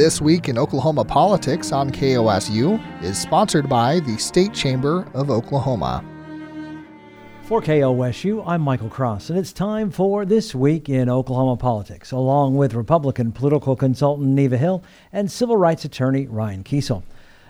This Week in Oklahoma Politics on KOSU is sponsored by the State Chamber of Oklahoma. For KOSU, I'm Michael Cross, and it's time for This Week in Oklahoma Politics, along with Republican political consultant Neva Hill and civil rights attorney Ryan Kiesel.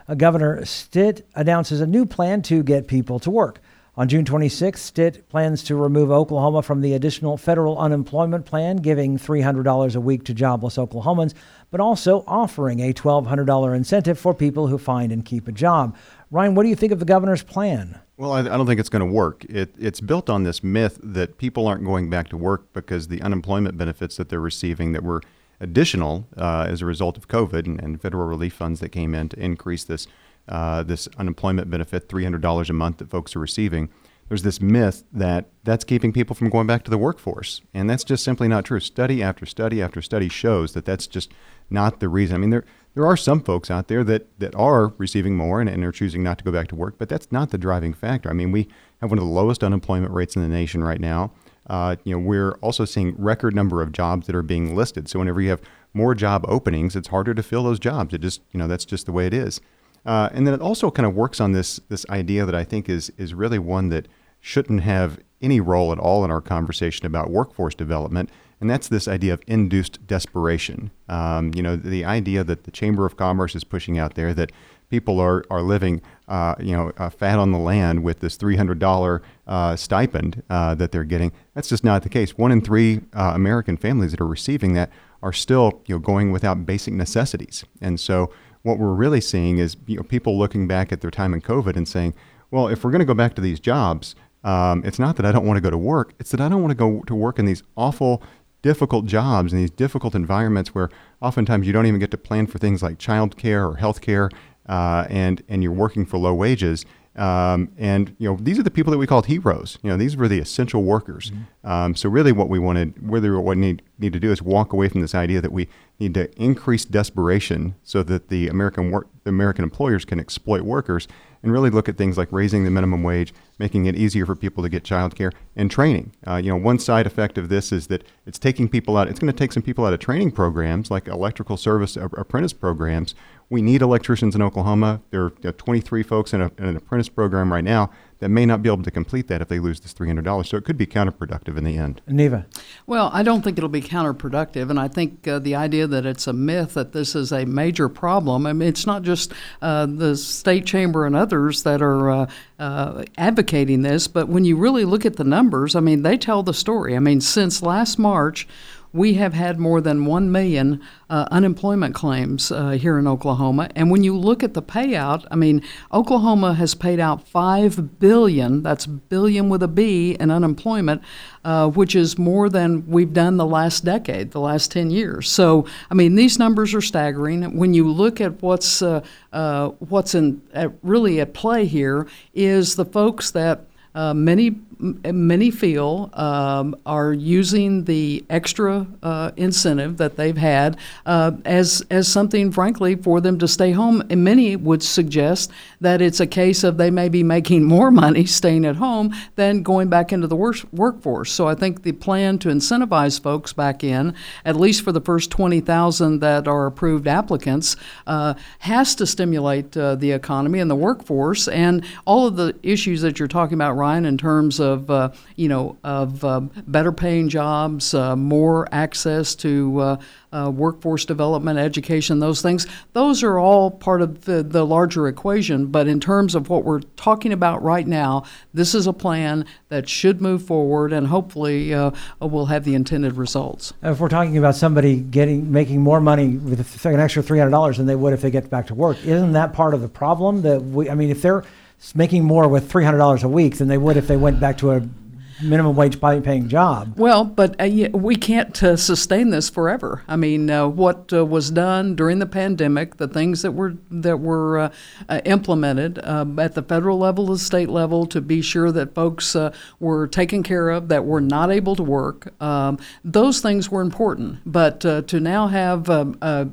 Uh, Governor Stitt announces a new plan to get people to work. On June 26, Stitt plans to remove Oklahoma from the additional federal unemployment plan, giving $300 a week to jobless Oklahomans, but also offering a $1,200 incentive for people who find and keep a job. Ryan, what do you think of the governor's plan? Well, I, I don't think it's going to work. It, it's built on this myth that people aren't going back to work because the unemployment benefits that they're receiving that were additional uh, as a result of COVID and, and, federal relief funds that came in to increase this uh, this unemployment benefit, $300 a month that folks are receiving, there's this myth that that's keeping people from going back to the workforce. And that's just simply not true. Study after study after study shows that that's just not the reason. I mean, there, there are some folks out there that, that are receiving more and, and are choosing not to go back to work, but that's not the driving factor. I mean, we have one of the lowest unemployment rates in the nation right now. Uh, you know, we're also seeing record number of jobs that are being listed. So whenever you have more job openings, it's harder to fill those jobs. It just, you know, that's just the way it is. Uh, and then it also kind of works on this this idea that I think is is really one that shouldn't have any role at all in our conversation about workforce development, and that's this idea of induced desperation. Um, you know, the idea that the Chamber of Commerce is pushing out there that people are are living, uh, you know, uh, fat on the land with this three hundred dollar uh, stipend uh, that they're getting. That's just not the case. One in three uh, American families that are receiving that are still, you know, going without basic necessities, and so what we're really seeing is you know, people looking back at their time in COVID and saying, well, if we're going to go back to these jobs, um, it's not that I don't want to go to work, it's that I don't want to go to work in these awful, difficult jobs and these difficult environments where oftentimes you don't even get to plan for things like childcare or health care, uh, and, and you're working for low wages. Um, and you know these are the people that we called heroes. You know these were the essential workers. Mm-hmm. Um, so really, what we wanted, really what we need, need to do is walk away from this idea that we need to increase desperation so that the American work, American employers can exploit workers and really look at things like raising the minimum wage, making it easier for people to get childcare, and training. Uh, you know, one side effect of this is that it's taking people out. It's going to take some people out of training programs like electrical service apprentice programs. We need electricians in Oklahoma. There are you know, 23 folks in, a, in an apprentice program right now that may not be able to complete that if they lose this $300. So it could be counterproductive in the end. Neva. Well, I don't think it'll be counterproductive. And I think uh, the idea that it's a myth that this is a major problem, I mean, it's not just uh, the state chamber and others that are uh, uh advocating this, but when you really look at the numbers, I mean, they tell the story. I mean, since last March, we have had more than 1 million uh, unemployment claims uh, here in Oklahoma. And when you look at the payout, I mean, Oklahoma has paid out 5 billion, that's billion with a B, in unemployment, uh, which is more than we've done the last decade, the last 10 years. So, I mean, these numbers are staggering. When you look at what's, uh, uh, what's in, at, really at play here is the folks that uh, many many feel um, are using the extra uh, incentive that they've had uh, as as something, frankly, for them to stay home. And many would suggest that it's a case of they may be making more money staying at home than going back into the work- workforce. So I think the plan to incentivize folks back in, at least for the first twenty thousand that are approved applicants, uh, has to stimulate uh, the economy and the workforce and all of the issues that you're talking about, Ryan, in terms of of uh, you know of uh, better paying jobs, uh, more access to uh, uh, workforce development, education, those things. Those are all part of the, the larger equation. But in terms of what we're talking about right now, this is a plan that should move forward, and hopefully will have the intended results. If we're talking about somebody getting making more money with an extra three hundred dollars than they would if they get back to work, isn't that part of the problem? That we, I mean, if they're making more with $300 a week than they would if they went back to a minimum wage paying job. Well, but uh, we can't uh, sustain this forever. I mean, uh, what uh, was done during the pandemic, the things that were that were uh, uh, implemented at the federal level, the state level, to be sure that folks were taken care of that were not able to work, um, those things were important. But to now have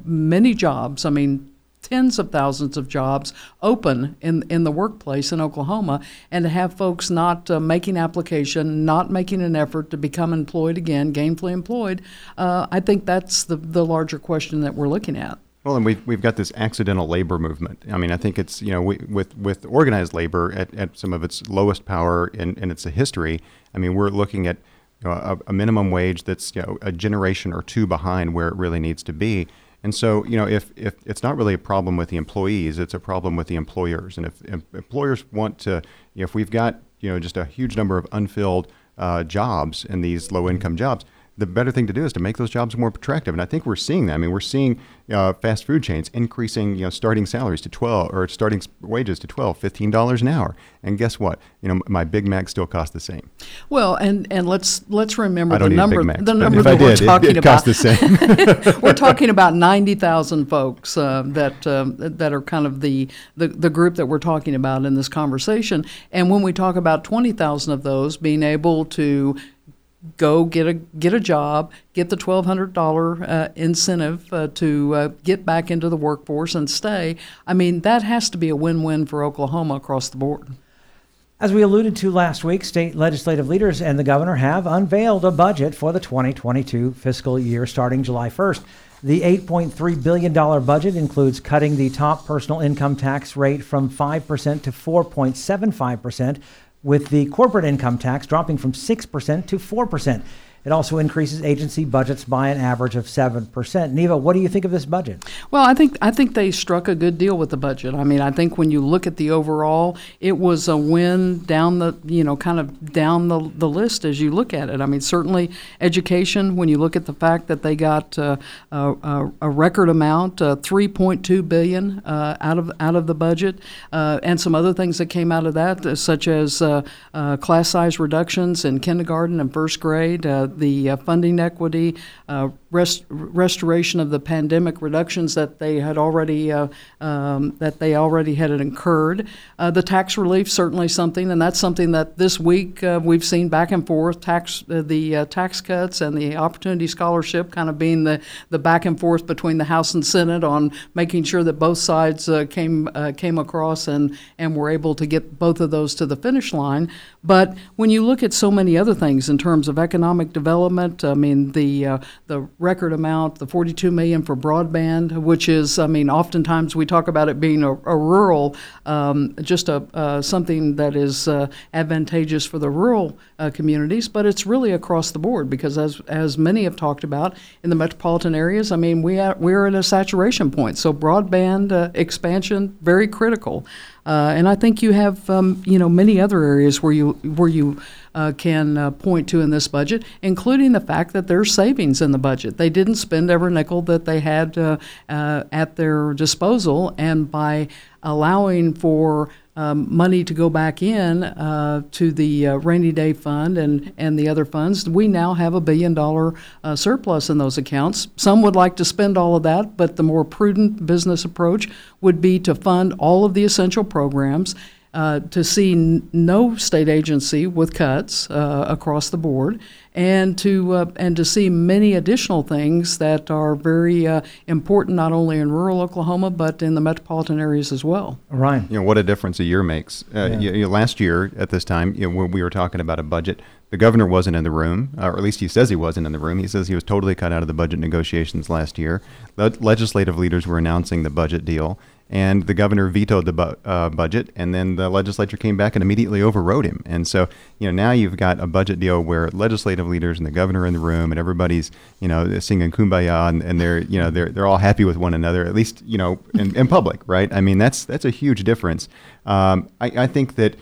many jobs, I mean tens of thousands of jobs open in in the workplace in Oklahoma, and to have folks not uh, making application, not making an effort to become employed again, gainfully employed, uh, I think that's the the larger question that we're looking at. Well, and we've, we've got this accidental labor movement. I mean, I think it's, you know, we, with, with organized labor at, at some of its lowest power in, in its history, I mean, we're looking at you know, a, a minimum wage that's, you know, a generation or two behind where it really needs to be. And so, you know, if, if it's not really a problem with the employees, it's a problem with the employers. And if, if employers want to, if we've got, you know, just a huge number of unfilled uh, jobs in these low income jobs, the better thing to do is to make those jobs more attractive. And I think we're seeing that. I mean, we're seeing uh, fast food chains increasing, you know, starting salaries to 12 or starting wages to 12, 15 dollars an hour. And guess what? You know, my Big Mac still costs the same. Well, and and let's let's remember the number Big Mac, the number that I we're did, it- talking it about. the same. we're talking about 90,000 folks uh, that um, that are kind of the, the the group that we're talking about in this conversation. And when we talk about 20,000 of those being able to go get a get a job, get the twelve hundred dollar uh, incentive uh, to uh, get back into the workforce and stay. I mean, that has to be a win win for Oklahoma across the board. As we alluded to last week, state legislative leaders and the governor have unveiled a budget for the 2022 fiscal year starting July 1st. The $8.3 billion budget includes cutting the top personal income tax rate from 5% to 4.75%, with the corporate income tax dropping from 6% to 4%. It also increases agency budgets by an average of 7%. Neva, what do you think of this budget? Well, I think I think they struck a good deal with the budget. I mean, I think when you look at the overall, it was a win down the you know kind of down the, the list as you look at it. I mean, certainly education. When you look at the fact that they got uh, a, a record amount, uh, 3.2 billion uh, out of out of the budget, uh, and some other things that came out of that, such as uh, uh, class size reductions in kindergarten and first grade. The uh, funding equity, uh, rest, restoration of the pandemic reductions that they had already uh, um, that they already had incurred. Uh, the tax relief certainly something, and that's something that this week uh, we've seen back and forth. Tax uh, the uh, tax cuts and the opportunity scholarship kind of being the, the back and forth between the House and Senate on making sure that both sides uh, came came across and and were able to get both of those to the finish line. But when you look at so many other things in terms of economic development, I mean the the record amount, the 42 million for broadband, which is, I mean, oftentimes we talk about it being a, a rural, um, just a uh, something that is uh, advantageous for the rural uh, communities, but it's really across the board because as as many have talked about in the metropolitan areas, I mean, we are, we're at a saturation point. So broadband uh, expansion very critical. Uh, and I think you have, um, you know, many other areas where you where you uh, can uh, point to in this budget, including the fact that there's savings in the budget. They didn't spend every nickel that they had uh, uh, at their disposal, and by allowing for um, money to go back in uh, to the uh, rainy day fund and, and the other funds, we now have a billion dollar uh, surplus in those accounts. Some would like to spend all of that, but the more prudent business approach would be to fund all of the essential programs. Uh, to see n- no state agency with cuts uh, across the board, and to uh, and to see many additional things that are very uh, important not only in rural Oklahoma but in the metropolitan areas as well. Ryan. You know what a difference a year makes. Uh, Yeah. you- you know, last year at this time, you know, when we were talking about a budget, the governor wasn't in the room, or at least he says he wasn't in the room. He says he was totally cut out of the budget negotiations last year. Le- legislative leaders were announcing the budget deal, and the governor vetoed the bu- uh, budget, and then the legislature came back and immediately overrode him. And so, you know, now you've got a budget deal where legislative leaders and the governor in the room, and everybody's, you know, singing kumbaya, and, and they're, you know, they're they're all happy with one another, at least, you know, in, in public, right? I mean, that's that's a huge difference. Um, I, I think that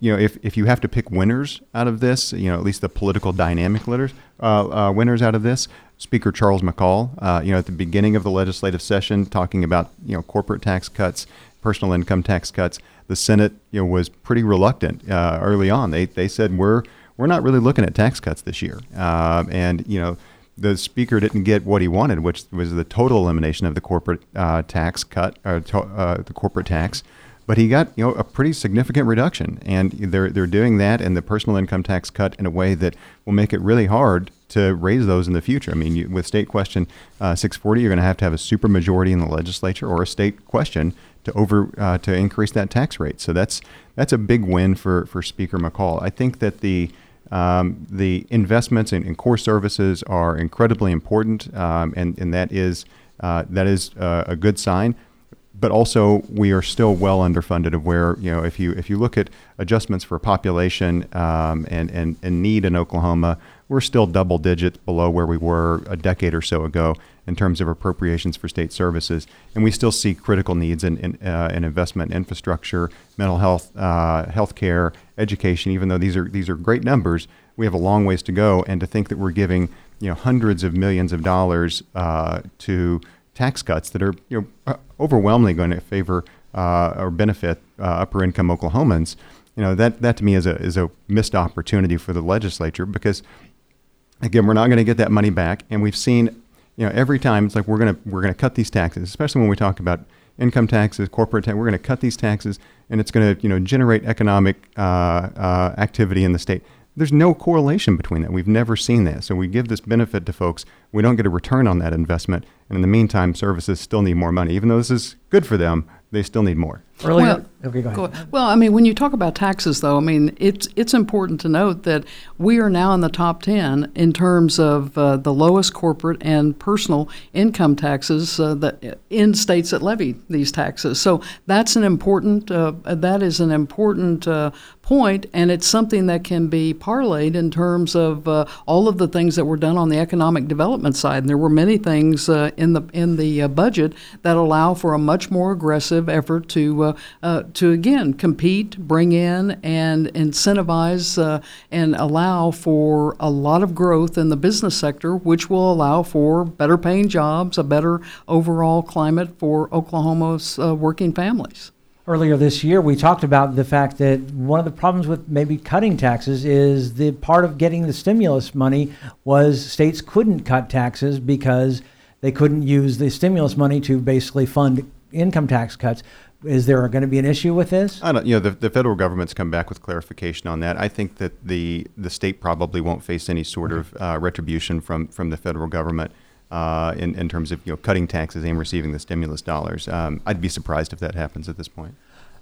you know, if, if you have to pick winners out of this, you know, at least the political dynamic uh, uh, winners out of this, Speaker Charles McCall, uh, you know, at the beginning of the legislative session, talking about you know corporate tax cuts, personal income tax cuts, the Senate you know was pretty reluctant uh, early on. They they said we're we're not really looking at tax cuts this year, uh, and you know. The speaker didn't get what he wanted, which was the total elimination of the corporate uh, tax cut, to, uh, the corporate tax. But he got you know a pretty significant reduction, and they're they're doing that and the personal income tax cut in a way that will make it really hard to raise those in the future. I mean, you, with state question uh, 640, you're going to have to have a super majority in the legislature or a state question to over uh, to increase that tax rate. So that's that's a big win for for Speaker McCall. I think that the um, the investments in, in, core services are incredibly important, um, and and that is uh, that is uh, a good sign. But also, we are still well underfunded of where you know if you if you look at adjustments for population um, and, and and need in Oklahoma, we're still double digits below where we were a decade or so ago in terms of appropriations for state services. And we still see critical needs in, in, uh, in investment infrastructure, mental health, uh, healthcare, education. Even though these are these are great numbers, we have a long ways to go. And to think that we're giving you know hundreds of millions of dollars uh, to tax cuts that are you know overwhelmingly going to favor uh, or benefit uh, upper income Oklahomans, you know that that to me is a is a missed opportunity for the legislature because again we're not going to get that money back, and we've seen you know, every time it's like we're gonna we're gonna cut these taxes, especially when we talk about income taxes, corporate tax. We're going to cut these taxes, and it's going to you know generate economic uh, uh, activity in the state. There's no correlation between that. We've never seen that. So we give this benefit to folks. We don't get a return on that investment, and in the meantime, services still need more money. Even though this is good for them, they still need more. Earlier, well, okay, go ahead. Well, I mean, when you talk about taxes, though, I mean, it's it's important to note that we are now in the top ten in terms of uh, the lowest corporate and personal income taxes uh, that in states that levy these taxes. So that's an important uh, that is an important uh, point, and it's something that can be parlayed in terms of uh, all of the things that were done on the economic development side. And there were many things uh, in the in the budget that allow for a much more aggressive effort to uh, to again compete, bring in, and incentivize uh, and allow for a lot of growth in the business sector, which will allow for better paying jobs, a better overall climate for Oklahoma's uh, working families. Earlier this year, we talked about the fact that one of the problems with maybe cutting taxes is the part of getting the stimulus money was states couldn't cut taxes because they couldn't use the stimulus money to basically fund income tax cuts. Is there going to be an issue with this? I don't. You know, the, the federal government's come back with clarification on that. I think that the the state probably won't face any sort of uh, retribution from from the federal government uh, in in terms of you know cutting taxes and receiving the stimulus dollars. Um, I'd be surprised if that happens at this point.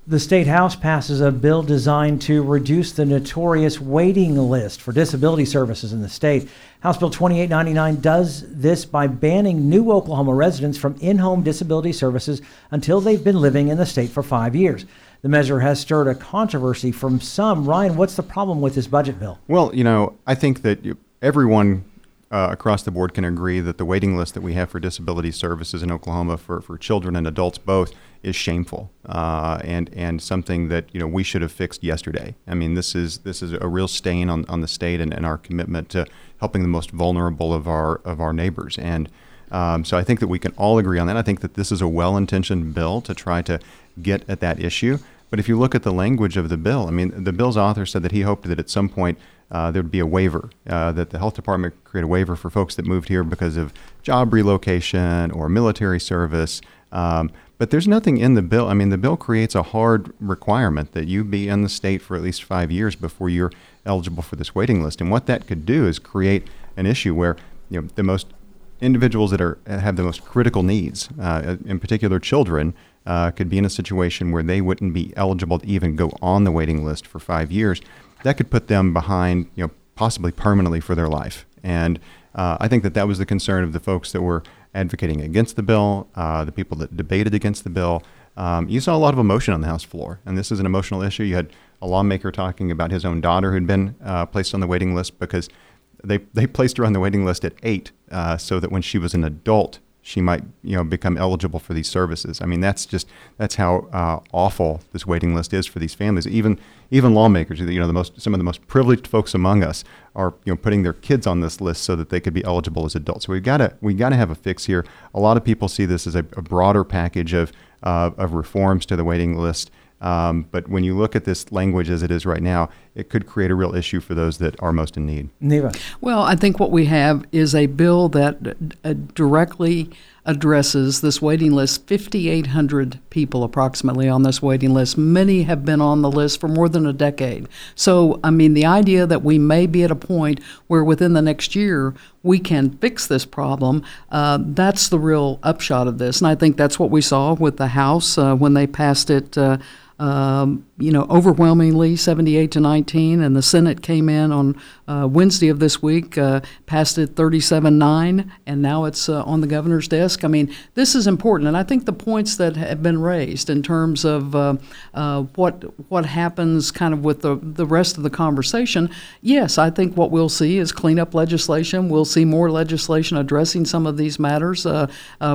The State House passes a bill designed to reduce the notorious waiting list for disability services in the state. House Bill 2899 does this by banning new Oklahoma residents from in home disability services until they've been living in the state for five years. The measure has stirred a controversy from some. Ryan, what's the problem with this budget bill? Well, you know, I think that everyone uh, across the board can agree that the waiting list that we have for disability services in Oklahoma for, for children and adults both is shameful uh, and and something that you know we should have fixed yesterday. I mean, this is this is a real stain on, on the state and, and our commitment to helping the most vulnerable of our of our neighbors. And um, so I think that we can all agree on that. I think that this is a well-intentioned bill to try to get at that issue. But if you look at the language of the bill, I mean, the bill's author said that he hoped that at some point uh, there would be a waiver, uh, that the health department create a waiver for folks that moved here because of job relocation or military service. Um, but there's nothing in the bill. I mean, the bill creates a hard requirement that you be in the state for at least five years before you're eligible for this waiting list. And what that could do is create an issue where you know the most individuals that are have the most critical needs, uh, in particular children, uh, could be in a situation where they wouldn't be eligible to even go on the waiting list for five years. That could put them behind, you know, possibly permanently for their life. And uh, I think that that was the concern of the folks that were advocating against the bill, uh, the people that debated against the bill. Um, you saw a lot of emotion on the House floor, and this is an emotional issue. You had a lawmaker talking about his own daughter who'd been uh, placed on the waiting list because they, they placed her on the waiting list at eight uh, so that when she was an adult, she might you know become eligible for these services. I mean that's just that's how uh, awful this waiting list is for these families. Even even lawmakers, you know, the most some of the most privileged folks among us are you know putting their kids on this list so that they could be eligible as adults. So we've got to we got to have a fix here. A lot of people see this as a, a broader package of uh, of reforms to the waiting list. Um, but when you look at this language as it is right now, it could create a real issue for those that are most in need. Neva. Well, I think what we have is a bill that uh, directly addresses this waiting list 5,800 people approximately on this waiting list. Many have been on the list for more than a decade. So, I mean, the idea that we may be at a point where within the next year we can fix this problem, uh, that's the real upshot of this. And I think that's what we saw with the House uh, when they passed it. Um, you know, overwhelmingly 78 to 19, and the Senate came in on uh, Wednesday of this week, uh, passed it 37 9, and now it's uh, on the governor's desk. I mean, this is important, and I think the points that have been raised in terms of uh, uh, what what happens kind of with the, the rest of the conversation, yes, I think what we'll see is cleanup legislation. We'll see more legislation addressing some of these matters uh,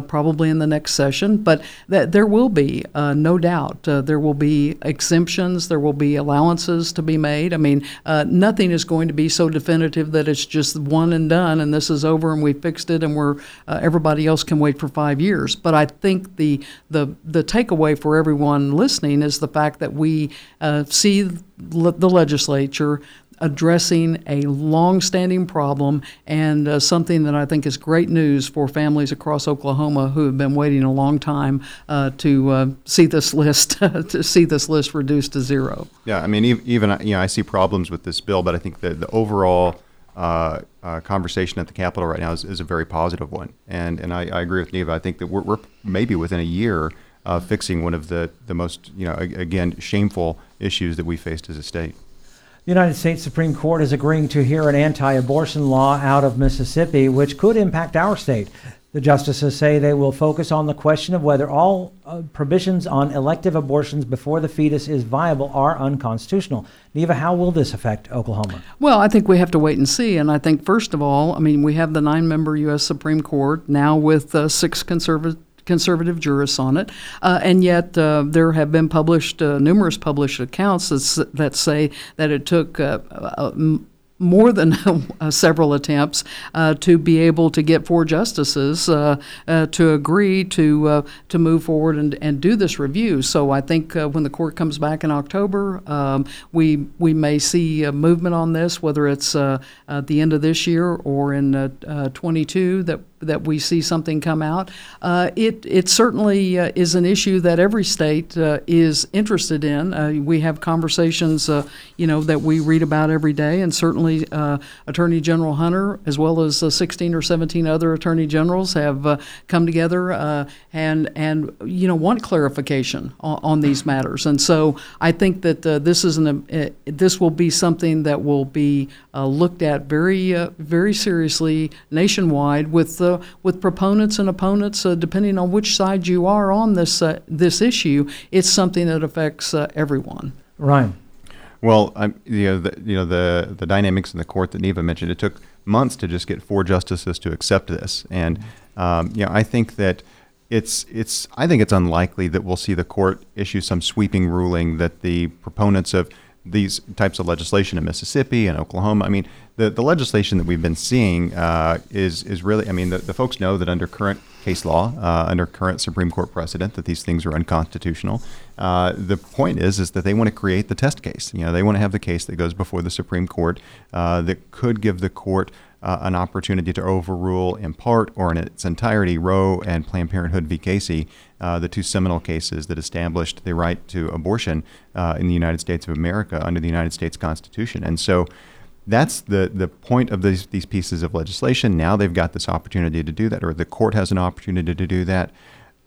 probably in the next session, but there will be, no doubt, there will be exemptions, there will be allowances to be made. I mean, nothing is going to be so definitive that it's just one and done and this is over and we fixed it and we're uh, everybody else can wait for five years. But I think the the the takeaway for everyone listening is the fact that we uh, see the legislature addressing a long-standing problem and uh, something that I think is great news for families across Oklahoma who have been waiting a long time uh, to uh, see this list to see this list reduced to zero. Yeah, I mean, even you know, I see problems with this bill, but I think the the overall uh, uh, conversation at the Capitol right now is, is, a very positive one, and and I, I agree with Neva. I think that we're, we're maybe within a year fixing one of the the most you know again shameful issues that we faced as a state. The United States Supreme Court is agreeing to hear an anti abortion law out of Mississippi, which could impact our state. The justices say they will focus on the question of whether all uh, provisions on elective abortions before the fetus is viable are unconstitutional. Neva, how will this affect Oklahoma? Well, I think we have to wait and see. And I think, first of all, I mean, we have the nine member U.S. Supreme Court now with uh, six conservative conservative jurists on it, uh, and yet uh, there have been published uh, numerous published accounts that, that say that it took uh, uh, more than uh, several attempts uh, to be able to get four justices uh, to agree to to move forward and, and do this review. So I think when the court comes back in October, um, we we may see movement on this, whether it's at the end of this year or in 22 that that we see something come out. it it certainly is an issue that every state is interested in. we have conversations, you know, that we read about every day, and certainly uh, Attorney General Hunter, as well as uh, 16 or 17 other attorney generals, have uh, come together uh, and and you know want clarification on, on, these matters. And so I think that uh, this is an uh, this will be something that will be looked at very very seriously nationwide with with proponents and opponents, uh, depending on which side you are on this uh, this issue. It's something that affects uh, everyone. Ryan. Well, I'm, you know, the, you know the the dynamics in the court that Neva mentioned. It took months to just get four justices to accept this, and um, you know, I think that it's it's I think it's unlikely that we'll see the court issue some sweeping ruling that the proponents of these types of legislation in Mississippi and Oklahoma. I mean, the, the legislation that we've been seeing uh, is is really. I mean, the, the folks know that under current case law, uh, under current Supreme Court precedent, that these things are unconstitutional. Uh, the point is, is that they want to create the test case. You know, they want to have the case that goes before the Supreme Court uh, that could give the court uh, an opportunity to overrule in part or in its entirety Roe and Planned Parenthood v. Casey, uh, the two seminal cases that established the right to abortion uh, in the United States of America under the United States Constitution. And so that's the, the point of these, these pieces of legislation. Now they've got this opportunity to do that, or the court has an opportunity to do that.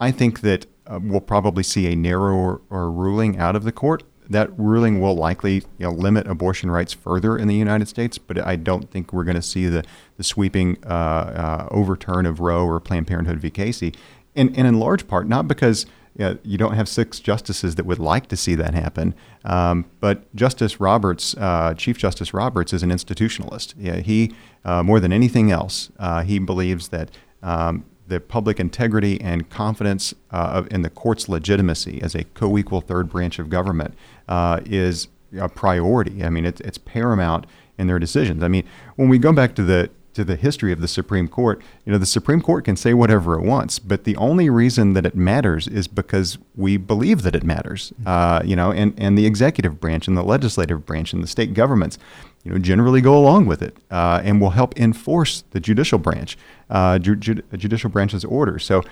I think that uh, we'll probably see a narrower ruling out of the court that ruling will likely you know, limit abortion rights further in the United States, but I don't think we're going to see the, the sweeping uh, uh, overturn of Roe or Planned Parenthood v. Casey. And, and in large part, not because you, know, you don't have six justices that would like to see that happen, um, but Justice Roberts, uh, Chief Justice Roberts, is an institutionalist. Yeah, he, uh, more than anything else, uh, he believes that um, the public integrity and confidence uh, in the court's legitimacy as a co-equal third branch of government uh, is a priority. I mean, it's, it's paramount in their decisions. I mean, when we go back to the to the history of the Supreme Court, you know, the Supreme Court can say whatever it wants, but the only reason that it matters is because we believe that it matters. Uh, you know, and, and the executive branch and the legislative branch and the state governments, you know, generally go along with it uh, and will help enforce the judicial branch, uh, ju- ju- judicial branch's orders. So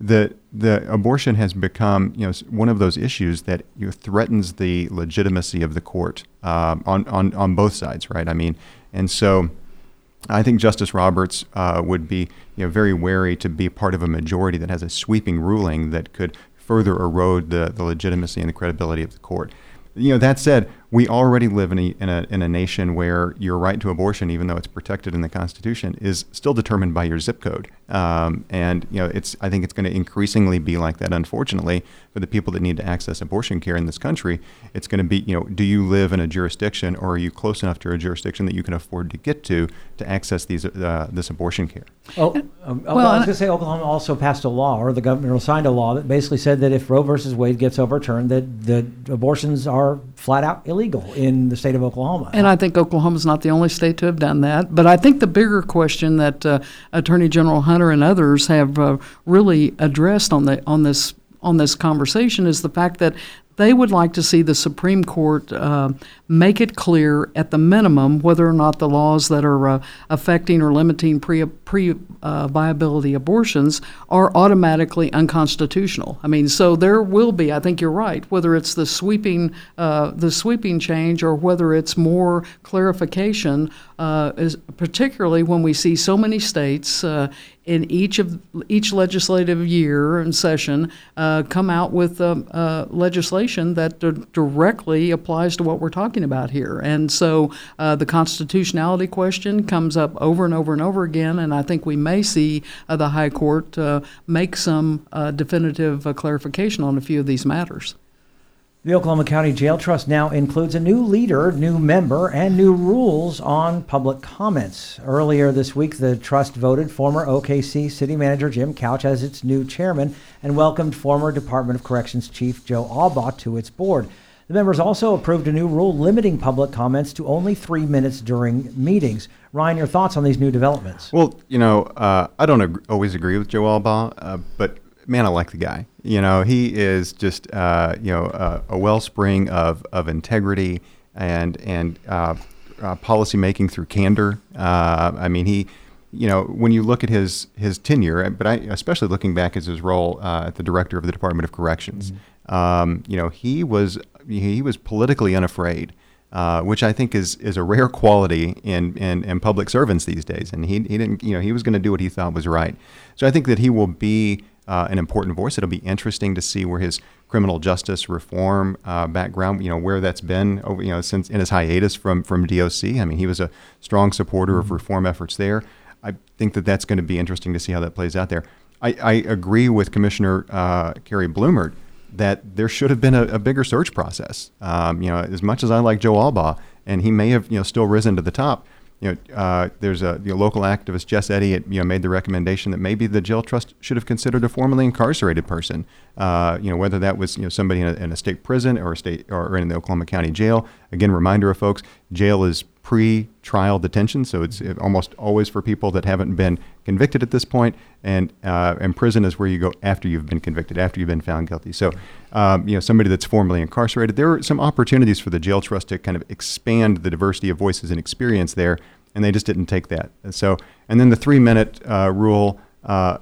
the the abortion has become you know one of those issues that you know, threatens the legitimacy of the court um, on, on on both sides, right? I mean, and so I think Justice Roberts uh, would be you know, very wary to be part of a majority that has a sweeping ruling that could further erode the, the legitimacy and the credibility of the court. You know, that said, we already live in a, in a, in a nation where your right to abortion, even though it's protected in the Constitution, is still determined by your zip code. Um, and you know, it's I think it's going to increasingly be like that. Unfortunately, for the people that need to access abortion care in this country, it's going to be you know, do you live in a jurisdiction or are you close enough to a jurisdiction that you can afford to get to to access these uh, this abortion care? Oh, um, well, I was going to say Oklahoma also passed a law, or the governor signed a law that basically said that if Roe versus Wade gets overturned, that the abortions are flat out illegal in the state of Oklahoma. And I think Oklahoma is not the only state to have done that. But I think the bigger question that uh, Attorney General Hunter and others have uh, really addressed on the on this on this conversation is the fact that they would like to see the Supreme Court uh, make it clear, at the minimum, whether or not the laws that are uh, affecting or limiting pre, pre uh, viability abortions are automatically unconstitutional. I mean, so there will be. I think you're right. Whether it's the sweeping uh, the sweeping change or whether it's more clarification, uh, is particularly when we see so many states uh, in each of each legislative year and session uh, come out with uh, uh, legislation that d- directly applies to what we're talking about here. And so uh, the constitutionality question comes up over and over and over again. And I think we may see uh, the High Court make some definitive clarification on a few of these matters. The Oklahoma County Jail Trust now includes a new leader, new member, and new rules on public comments. Earlier this week, the trust voted former OKC City Manager Jim Couch as its new chairman and welcomed former Department of Corrections Chief Joe Allbaugh to its board. The members also approved a new rule limiting public comments to only three minutes during meetings. Ryan, your thoughts on these new developments? Well, you know, uh, I don't ag- always agree with Joe Allbaugh, uh, but man, I like the guy. You know, he is just uh, you know uh, a wellspring of, of integrity and and uh, uh policy making through candor. Uh, I mean, he, you know, when you look at his his tenure, but I especially looking back at his role uh, at the director of the Department of Corrections, mm-hmm. um, you know, he was he was politically unafraid. Uh, which I think is is a rare quality in, in, in public servants these days. And he, he didn't, you know, he was going to do what he thought was right. So I think that he will be uh, an important voice. It'll be interesting to see where his criminal justice reform uh, background, you know, where that's been over, you know, since in his hiatus from from DOC. I mean, he was a strong supporter mm-hmm. of reform efforts there. I think that that's going to be interesting to see how that plays out there. I, I agree with Commissioner uh, Carrie Blumert that there should have been a, a bigger search process. Um, you know, as much as I like Joe Allbaugh, and he may have you know still risen to the top, you know, uh, there's a you know, local activist, Jess Eddy, you know, made the recommendation that maybe the jail trust should have considered a formerly incarcerated person. Uh, you know, whether that was you know somebody in a, in a, state prison or a state or in the Oklahoma County jail. Again, reminder of folks, jail is pre-trial detention, so it's almost always for people that haven't been convicted at this point, and uh, and prison is where you go after you've been convicted, after you've been found guilty. So, um, you know, somebody that's formerly incarcerated, there are some opportunities for the jail trust to kind of expand the diversity of voices and experience there, and they just didn't take that. So, and then the three-minute uh, rule. Uh,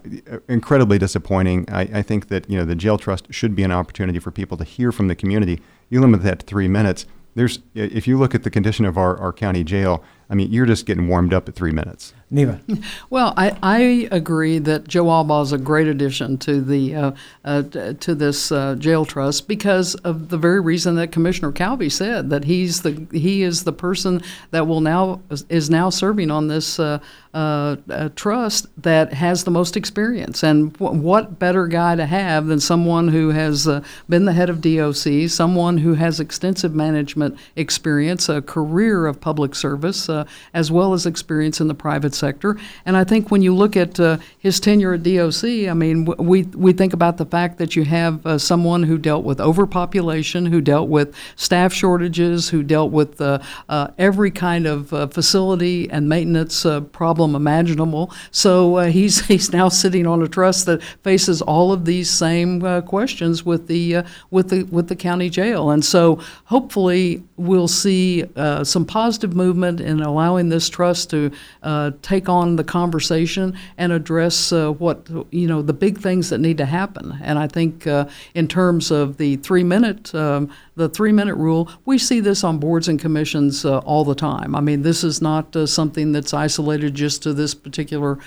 incredibly disappointing. I, I, think that you know the jail trust should be an opportunity for people to hear from the community. You limit that to three minutes. There's if you look at the condition of our, our county jail, I mean, you're just getting warmed up at three minutes. Neva. Well, I, I agree that Joe Allbaugh is a great addition to the uh, uh, to this uh, jail trust because of the very reason that Commissioner Calvey said that he's the he is the person that will now is now serving on this uh, uh, uh, trust that has the most experience. And w- what better guy to have than someone who has been the head of DOC, someone who has extensive management experience, a career of public service uh, as well as experience in the private sector. And I think when you look at uh, his tenure at DOC, I mean, we, we think about the fact that you have uh, someone who dealt with overpopulation, who dealt with staff shortages, who dealt with uh, uh, every kind of uh, facility and maintenance problem imaginable. So he's, he's now sitting on a trust that faces all of these same questions with the, with, the, with the county jail. And so hopefully we'll see some positive movement in allowing this trust to uh, take on the conversation and address uh, what, you know, the big things that need to happen. And I think uh, in terms of the three minute, um, the three minute rule, we see this on boards and commissions uh, all the time. I mean, this is not uh, something that's isolated just to this particular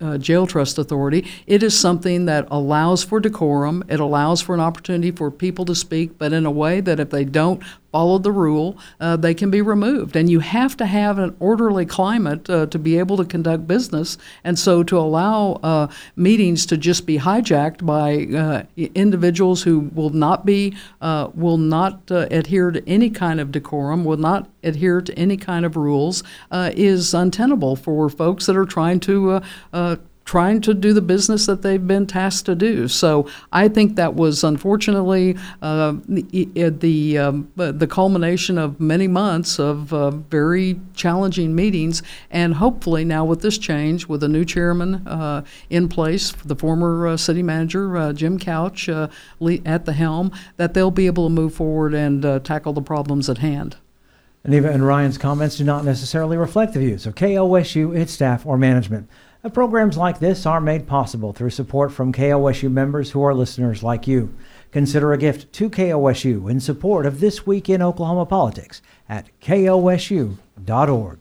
uh, jail trust authority. It is something that allows for decorum, it allows for an opportunity for people to speak, but in a way that if they don't follow the rule, uh, they can be removed. And you have to have an orderly climate uh, to be able to conduct business. And so to allow uh, meetings to just be hijacked by uh, individuals who will not be, uh, will not adhere to any kind of decorum, will not adhere to any kind of rules, is untenable for folks that are trying to trying to do the business that they've been tasked to do. So I think that was unfortunately uh, the the, um, the culmination of many months of uh, very challenging meetings, and hopefully now with this change, with a new chairman uh, in place, the former uh, city manager uh, Jim Couch uh, at the helm, that they'll be able to move forward and tackle the problems at hand. Neva and Ryan's comments do not necessarily reflect the views of KOSU, its staff, or management. Uh, Programs like this are made possible through support from KOSU members who are listeners like you. Consider a gift to KOSU in support of This Week in Oklahoma Politics at kosu.org.